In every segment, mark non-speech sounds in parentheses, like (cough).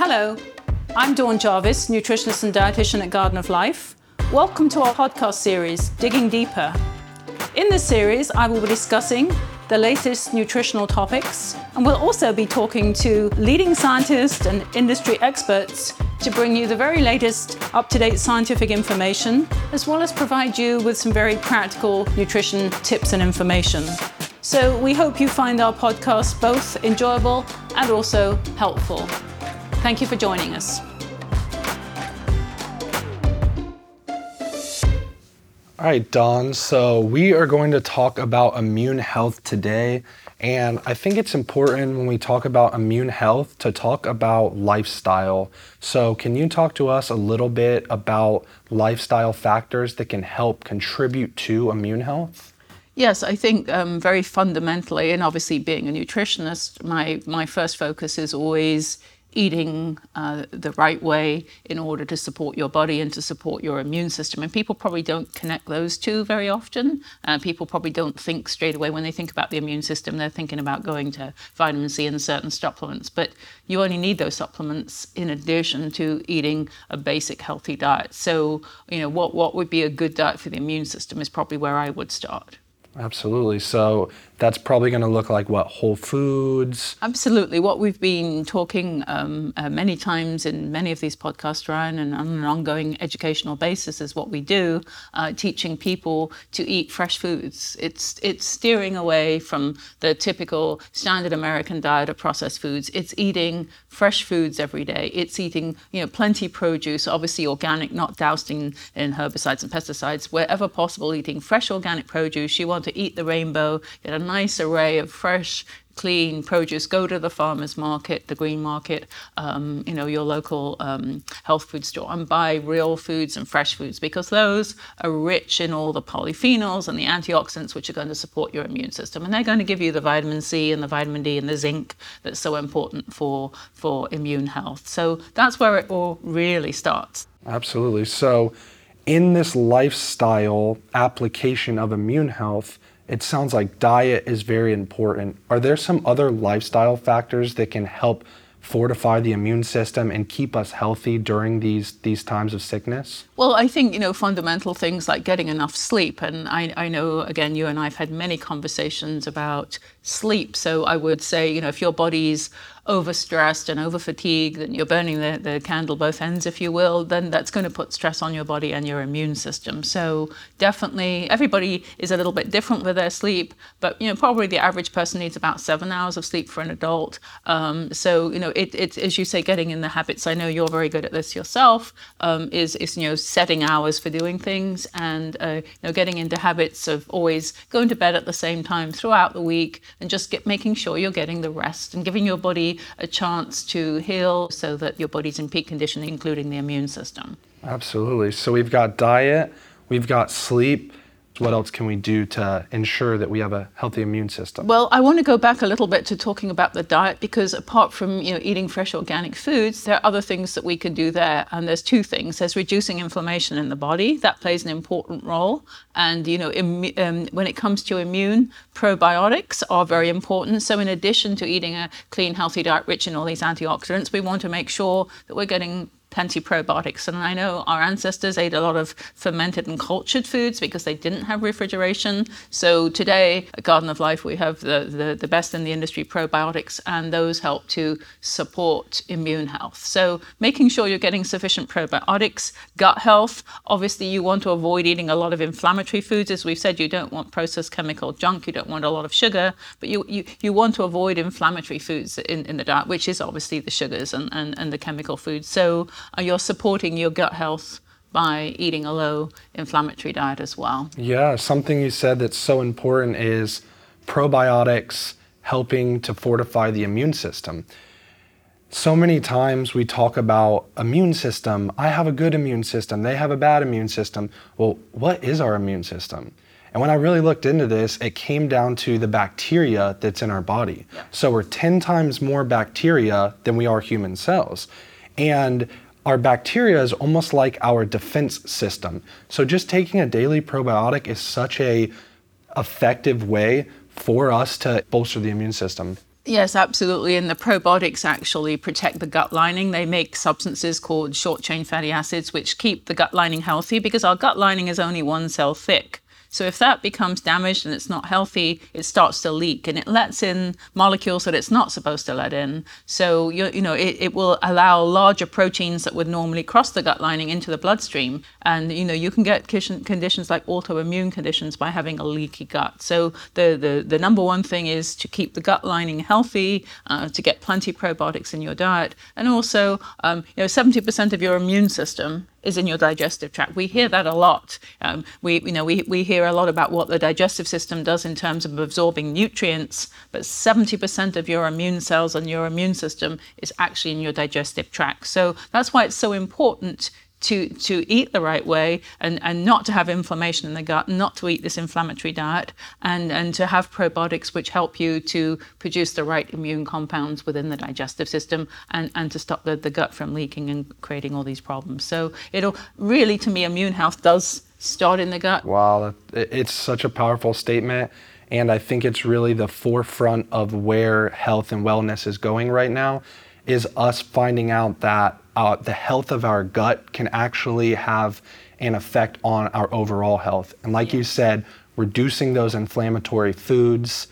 Hello, I'm Dawn Jarvis, nutritionist and dietitian at Garden of Life. Welcome to our podcast series, Digging Deeper. In this series, I will be discussing the latest nutritional topics, and we'll also be talking to leading scientists and industry experts to bring you the very latest up to date scientific information, as well as provide you with some very practical nutrition tips and information. So, we hope you find our podcast both enjoyable and also helpful. Thank you for joining us. All right, Dawn. So we are going to talk about immune health today. And I think it's important when we talk about immune health to talk about lifestyle. So, can you talk to us a little bit about lifestyle factors that can help contribute to immune health? Yes, I think um, very fundamentally, and obviously being a nutritionist, my, my first focus is always eating uh, the right way in order to support your body and to support your immune system. And people probably don't connect those two very often. Uh, people probably don't think straight away when they think about the immune system, they're thinking about going to vitamin C and certain supplements. But you only need those supplements in addition to eating a basic healthy diet. So, you know, what, what would be a good diet for the immune system is probably where I would start. Absolutely. So that's probably going to look like what Whole Foods. Absolutely. What we've been talking um, uh, many times in many of these podcasts, Ryan, and on an ongoing educational basis is what we do, uh, teaching people to eat fresh foods. It's it's steering away from the typical standard American diet of processed foods. It's eating fresh foods every day. It's eating you know plenty produce, obviously organic, not doused in, in herbicides and pesticides. Wherever possible, eating fresh organic produce. You want to eat the rainbow. Nice array of fresh, clean produce. Go to the farmer's market, the green market, um, you know, your local um, health food store, and buy real foods and fresh foods because those are rich in all the polyphenols and the antioxidants which are going to support your immune system, and they're going to give you the vitamin C and the vitamin D and the zinc that's so important for for immune health. So that's where it all really starts. Absolutely. So in this lifestyle application of immune health, it sounds like diet is very important. Are there some other lifestyle factors that can help fortify the immune system and keep us healthy during these these times of sickness? Well, I think you know fundamental things like getting enough sleep, and I, I know again you and I've had many conversations about sleep. So I would say you know if your body's overstressed and over fatigued and you're burning the, the candle both ends, if you will, then that's going to put stress on your body and your immune system. So definitely everybody is a little bit different with their sleep, but you know, probably the average person needs about seven hours of sleep for an adult. Um, so, you know, it, it, as you say, getting in the habits, I know you're very good at this yourself, um, is, is, you know, setting hours for doing things and, uh, you know, getting into habits of always going to bed at the same time throughout the week and just get, making sure you're getting the rest and giving your body a chance to heal so that your body's in peak condition, including the immune system. Absolutely. So we've got diet, we've got sleep, what else can we do to ensure that we have a healthy immune system? Well, I want to go back a little bit to talking about the diet because apart from you know eating fresh organic foods, there are other things that we can do there. And there's two things: there's reducing inflammation in the body that plays an important role, and you know Im- um, when it comes to immune, probiotics are very important. So in addition to eating a clean, healthy diet rich in all these antioxidants, we want to make sure that we're getting plenty probiotics. And I know our ancestors ate a lot of fermented and cultured foods because they didn't have refrigeration. So today at Garden of Life, we have the, the, the best in the industry probiotics, and those help to support immune health. So making sure you're getting sufficient probiotics, gut health. Obviously, you want to avoid eating a lot of inflammatory foods. As we've said, you don't want processed chemical junk, you don't want a lot of sugar, but you, you, you want to avoid inflammatory foods in, in the diet, which is obviously the sugars and, and, and the chemical foods. So you're supporting your gut health by eating a low inflammatory diet as well. Yeah, something you said that's so important is probiotics helping to fortify the immune system. So many times we talk about immune system. I have a good immune system. They have a bad immune system. Well, what is our immune system? And when I really looked into this, it came down to the bacteria that's in our body. Yeah. So we're 10 times more bacteria than we are human cells. And our bacteria is almost like our defense system. So just taking a daily probiotic is such a effective way for us to bolster the immune system. Yes, absolutely. And the probiotics actually protect the gut lining. They make substances called short chain fatty acids, which keep the gut lining healthy because our gut lining is only one cell thick. So if that becomes damaged and it's not healthy, it starts to leak and it lets in molecules that it's not supposed to let in. So you, you know it, it will allow larger proteins that would normally cross the gut lining into the bloodstream, and you know you can get conditions like autoimmune conditions by having a leaky gut. So the the, the number one thing is to keep the gut lining healthy, uh, to get plenty of probiotics in your diet, and also um, you know 70% of your immune system is in your digestive tract. We hear that a lot. Um, we, you know, we, we hear a lot about what the digestive system does in terms of absorbing nutrients, but 70% of your immune cells and your immune system is actually in your digestive tract. So that's why it's so important to to eat the right way and, and not to have inflammation in the gut, not to eat this inflammatory diet, and, and to have probiotics which help you to produce the right immune compounds within the digestive system and, and to stop the, the gut from leaking and creating all these problems. So it'll really, to me, immune health does start in the gut. Wow, it's such a powerful statement. And I think it's really the forefront of where health and wellness is going right now is us finding out that uh, the health of our gut can actually have an effect on our overall health. And like you said, reducing those inflammatory foods,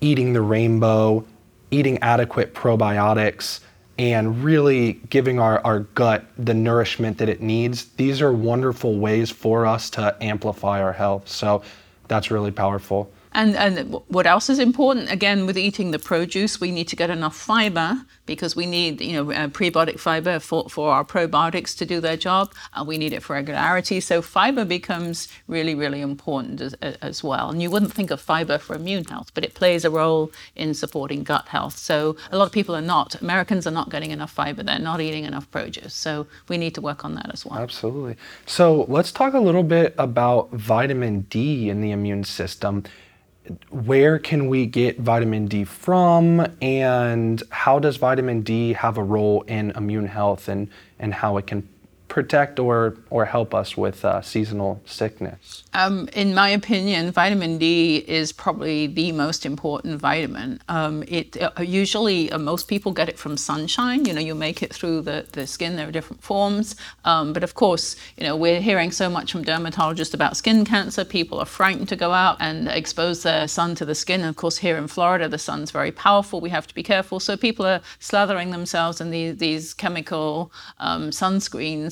eating the rainbow, eating adequate probiotics, and really giving our, our gut the nourishment that it needs. These are wonderful ways for us to amplify our health. So that's really powerful. And, and what else is important? Again, with eating the produce, we need to get enough fiber because we need, you know, uh, prebiotic fiber for, for our probiotics to do their job. Uh, we need it for regularity. So fiber becomes really, really important as, as, well. And you wouldn't think of fiber for immune health, but it plays a role in supporting gut health. So a lot of people are not. Americans are not getting enough fiber. They're not eating enough produce. So we need to work on that as well. Absolutely. So let's talk a little bit about vitamin D in the immune system where can we get vitamin D from and how does vitamin D have a role in immune health and, and how it can protect or, or help us with uh, seasonal sickness? Um, in my opinion, vitamin D is probably the most important vitamin. Um, it uh, usually uh, most people get it from sunshine. You know, you make it through the, the skin. There are different forms, um, but of course, you know, we're hearing so much from dermatologists about skin cancer. People are frightened to go out and expose their sun to the skin. And of course, here in Florida, the sun's very powerful. We have to be careful. So people are slathering themselves in these, these chemical um,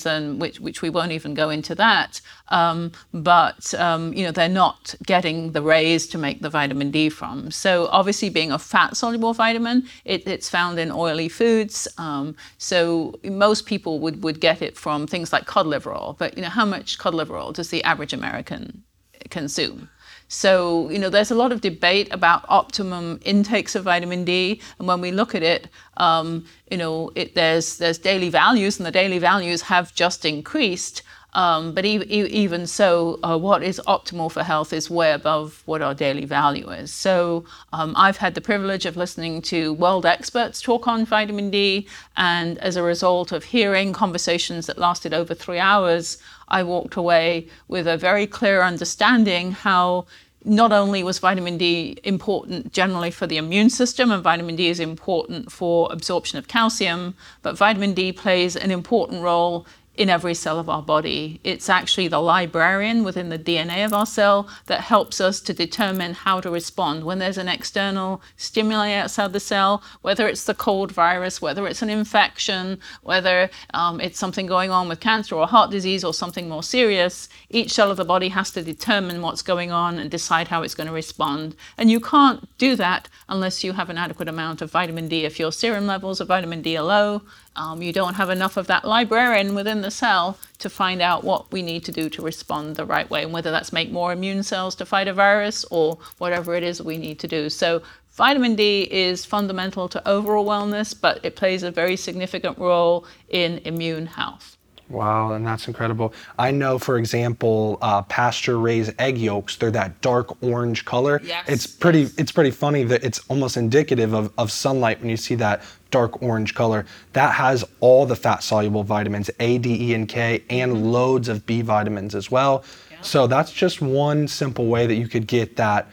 and which which we won't even go into that. Um, but um, you know they're not getting the rays to make the vitamin D from. So obviously, being a fat soluble vitamin, it, it's found in oily foods. Um, so most people would would get it from things like cod liver oil. But you know how much cod liver oil does the average American consume? So, you know, there's a lot of debate about optimum intakes of vitamin D. And when we look at it, um, you know, it, there's, there's daily values, and the daily values have just increased. Um, but e- e- even so, uh, what is optimal for health is way above what our daily value is. So um, I've had the privilege of listening to world experts talk on vitamin D, and as a result of hearing conversations that lasted over three hours, I walked away with a very clear understanding how not only was vitamin D important generally for the immune system, and vitamin D is important for absorption of calcium, but vitamin D plays an important role in every cell of our body. It's actually the librarian within the DNA of our cell that helps us to determine how to respond when there's an external stimuli outside the cell, whether it's the cold virus, whether it's an infection, whether um, it's something going on with cancer or heart disease or something more serious. Each cell of the body has to determine what's going on and decide how it's going to respond. And you can't do that unless you have an adequate amount of vitamin D. If your serum levels of vitamin D are low, um, you don't have enough of that librarian within the cell to find out what we need to do to respond the right way, and whether that's make more immune cells to fight a virus or whatever it is we need to do. So, vitamin D is fundamental to overall wellness, but it plays a very significant role in immune health. Wow, and that's incredible. I know, for example, uh, pasture-raised egg yolks. They're that dark orange color. Yes. It's pretty. Yes. It's pretty funny that it's almost indicative of, of sunlight when you see that dark orange color. That has all the fat-soluble vitamins A, D, E, and K, and mm-hmm. loads of B vitamins as well. Yeah. So that's just one simple way that you could get that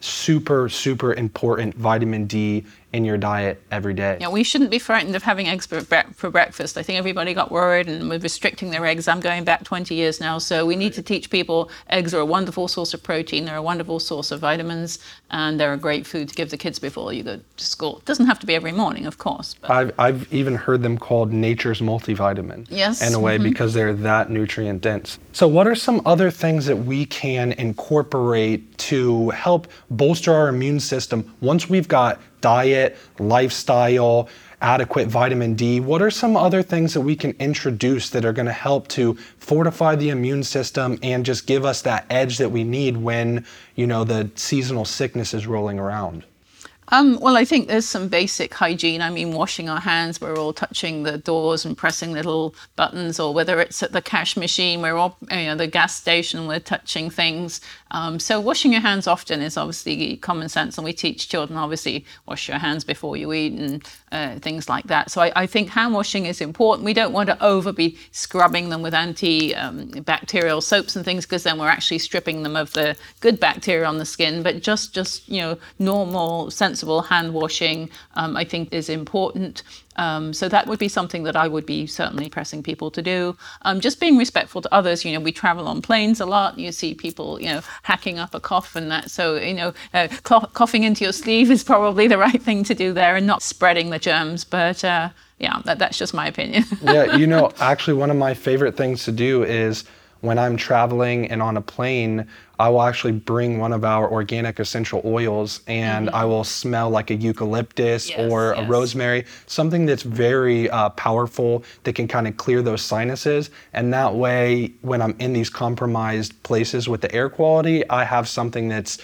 super, super important vitamin D in your diet every day. Yeah, we shouldn't be frightened of having eggs for, for breakfast. I think everybody got worried and was restricting their eggs. I'm going back 20 years now, so we need to teach people eggs are a wonderful source of protein, they're a wonderful source of vitamins, and they're a great food to give the kids before you go to school. It doesn't have to be every morning, of course. But. I've, I've even heard them called nature's multivitamin. Yes. In a way, mm-hmm. because they're that nutrient dense. So, what are some other things that we can incorporate to help bolster our immune system once we've got diet, lifestyle, adequate vitamin D? What are some other things that we can introduce that are going to help to fortify the immune system and just give us that edge that we need when, you know, the seasonal sickness is rolling around? Um, well, I think there's some basic hygiene. I mean, washing our hands, we're all touching the doors and pressing little buttons, or whether it's at the cash machine, we're all, you know, the gas station, we're touching things. Um, so washing your hands often is obviously common sense, and we teach children obviously wash your hands before you eat and uh, things like that. So I, I, think hand washing is important. We don't want to over be scrubbing them with antibacterial um, soaps and things because then we're actually stripping them of the good bacteria on the skin. But just just you know normal sensible hand washing um, I think is important. Um, so that would be something that I would be certainly pressing people to do. Um, just being respectful to others. You know, we travel on planes a lot. You see people, you know, hacking up a cough and that. So you know, uh, coughing into your sleeve is probably the (laughs) right thing to do there, and not spreading the germs. But uh, yeah, that, that's just my opinion. (laughs) yeah, you know, actually, one of my favorite things to do is when I'm traveling and on a plane, I will actually bring one of our organic essential oils and mm-hmm. I will smell like a eucalyptus yes, or yes. a rosemary, something that's very uh, powerful that can kind of clear those sinuses. And that way, when I'm in these compromised places with the air quality, I have something that's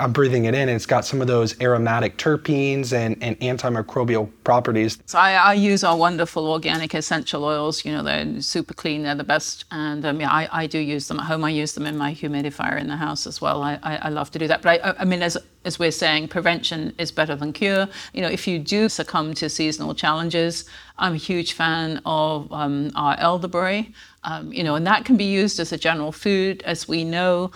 I'm breathing it in, and it's got some of those aromatic terpenes and, and antimicrobial properties. So I, I, use our wonderful organic essential oils. You know, they're super clean, they're the best. And um, yeah, I, I do use them at home. I use them in my humidifier in the house as well. I, I, I love to do that. But I, I mean, as as we're saying, prevention is better than cure. You know, if you do succumb to seasonal challenges, I'm a huge fan of um, our elderberry. Um, you know, and that can be used as a general food. As we know,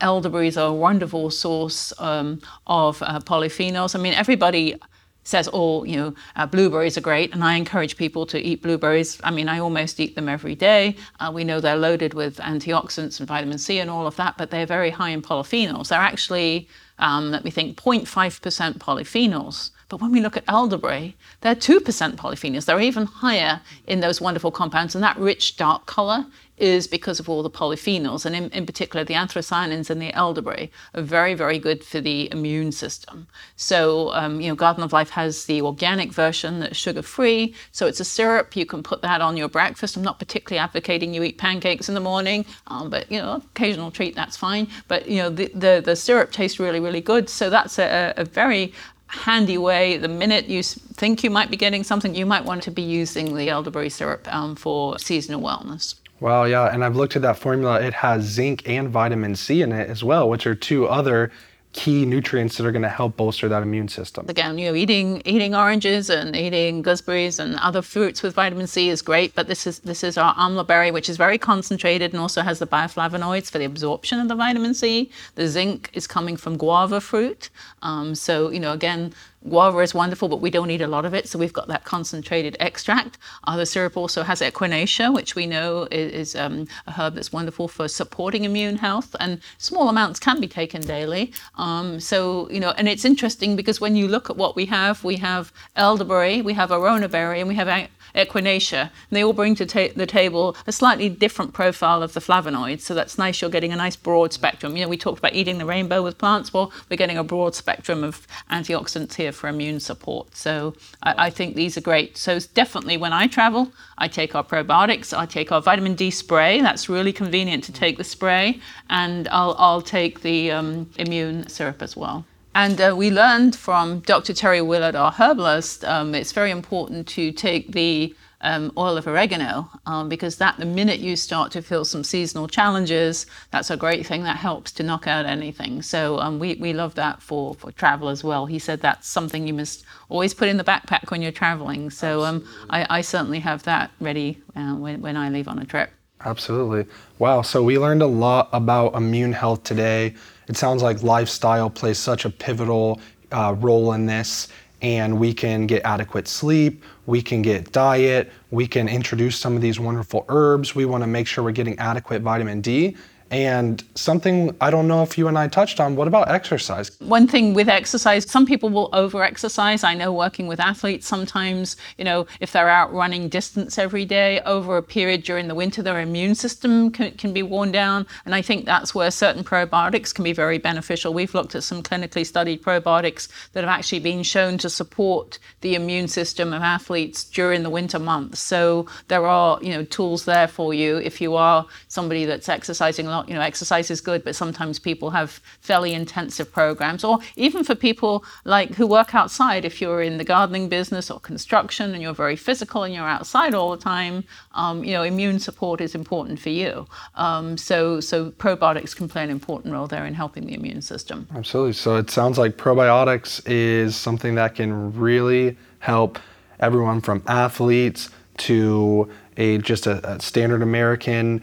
elderberries are a wonderful source um, of uh, polyphenols. I mean, everybody says, oh, you know, uh, blueberries are great, and I encourage people to eat blueberries. I mean, I almost eat them every day. Uh, we know they're loaded with antioxidants and vitamin C and all of that, but they're very high in polyphenols. They're actually um, let me think, 0.5% polyphenols. But when we look at elderberry, they're 2% polyphenols. They're even higher in those wonderful compounds. And that rich dark color is because of all the polyphenols, and in, in particular, the anthocyanins in the elderberry are very, very good for the immune system. So, um, you know, Garden of Life has the organic version that's sugar free. So it's a syrup. You can put that on your breakfast. I'm not particularly advocating you eat pancakes in the morning, um, but you know, occasional treat that's fine. But you know, the the, the syrup tastes really, really good. So that's a, a very handy way. The minute you think you might be getting something, you might want to be using the elderberry syrup um, for seasonal wellness. Well, yeah, and I've looked at that formula. It has zinc and vitamin C in it as well, which are two other key nutrients that are going to help bolster that immune system. Again, you know, eating eating oranges and eating gooseberries and other fruits with vitamin C is great, but this is this is our amla berry, which is very concentrated and also has the bioflavonoids for the absorption of the vitamin C. The zinc is coming from guava fruit, um, so you know, again, Guava is wonderful, but we don't need a lot of it, so we've got that concentrated extract. Uh, the syrup also has echinacea, which we know is, is um, a herb that's wonderful for supporting immune health, and small amounts can be taken daily. Um, so, you know, and it's interesting because when you look at what we have, we have elderberry, we have aronia berry, and we have echinacea. They all bring to ta- the table a slightly different profile of the flavonoids. So that's nice. You're getting a nice broad spectrum. You know, we talked about eating the rainbow with plants. Well, we're getting a broad spectrum of antioxidants here for immune support. So I, I think these are great. So definitely when I travel, I take our probiotics. I take our vitamin D spray. That's really convenient to take the spray. And I'll, I'll take the um, immune syrup as well. And uh, we learned from Dr. Terry Willard, our herbalist, um, it's very important to take the um, oil of oregano um, because that the minute you start to feel some seasonal challenges, that's a great thing that helps to knock out anything. So um, we, we love that for, for travel as well. He said that's something you must always put in the backpack when you're traveling. So um, I, I, certainly have that ready uh, when, when I leave on a trip. Absolutely. Wow. So we learned a lot about immune health today. It sounds like lifestyle plays such a pivotal uh, role in this. and we can get adequate sleep, we can get diet, we can introduce some of these wonderful herbs. We want to make sure we're getting adequate vitamin D. And something I don't know if you and I touched on, what about exercise? One thing with exercise, some people will over exercise. I know working with athletes sometimes, you know, if they're out running distance every day over a period during the winter, their immune system can, can be worn down. And I think that's where certain probiotics can be very beneficial. We've looked at some clinically studied probiotics that have actually been shown to support the immune system of athletes during the winter months. So there are, you know, tools there for you if you are somebody that's exercising a lot not, you know, exercise is good, but sometimes people have fairly intensive programs, or even for people like who work outside, if you're in the gardening business or construction and you're very physical and you're outside all the time, um, you know, immune support is important for you. Um, so, so probiotics can play an important role there in helping the immune system. Absolutely. So it sounds like probiotics is something that can really help everyone from athletes to a just a, a standard American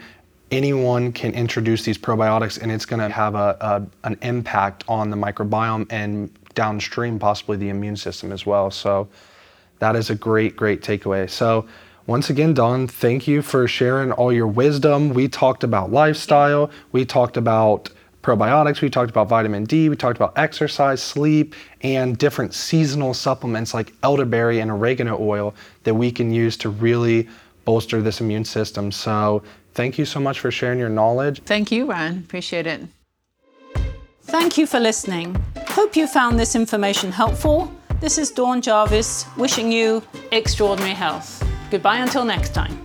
anyone can introduce these probiotics and it's going to have a, a, an impact on the microbiome and downstream possibly the immune system as well. So that is a great great takeaway. So once again Dawn thank you for sharing all your wisdom. We talked about lifestyle. We talked about probiotics. We talked about vitamin d. We talked about exercise sleep and different seasonal supplements like elderberry and oregano oil that we can use to really bolster this immune system. So Thank you so much for sharing your knowledge. Thank you, Ryan. Appreciate it. Thank you for listening. Hope you found this information helpful. This is Dawn Jarvis wishing you extraordinary health. Goodbye until next time.